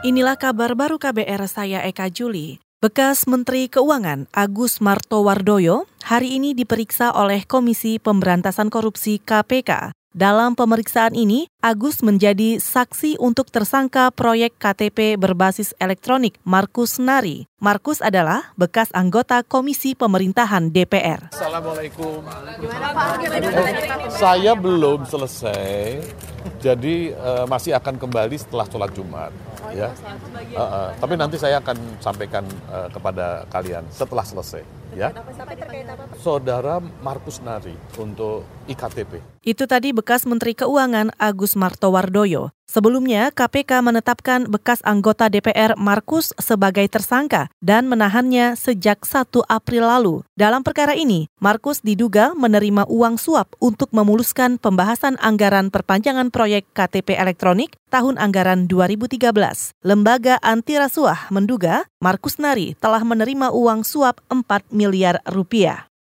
Inilah kabar baru KBR saya Eka Juli. Bekas Menteri Keuangan Agus Martowardoyo hari ini diperiksa oleh Komisi Pemberantasan Korupsi KPK. Dalam pemeriksaan ini, Agus menjadi saksi untuk tersangka proyek KTP berbasis elektronik Markus Nari. Markus adalah bekas anggota Komisi Pemerintahan DPR. Assalamualaikum. Saya belum selesai, jadi uh, masih akan kembali setelah sholat Jumat. ya. Uh, uh, tapi nanti saya akan sampaikan uh, kepada kalian setelah selesai. Ya. Saudara Markus Nari untuk IKTP. Itu tadi bekas Menteri Keuangan Agus Martowardoyo. Sebelumnya, KPK menetapkan bekas anggota DPR Markus sebagai tersangka dan menahannya sejak 1 April lalu. Dalam perkara ini, Markus diduga menerima uang suap untuk memuluskan pembahasan anggaran perpanjangan proyek KTP elektronik tahun anggaran 2013. Lembaga anti rasuah menduga Markus Nari telah menerima uang suap 4 miliar rupiah.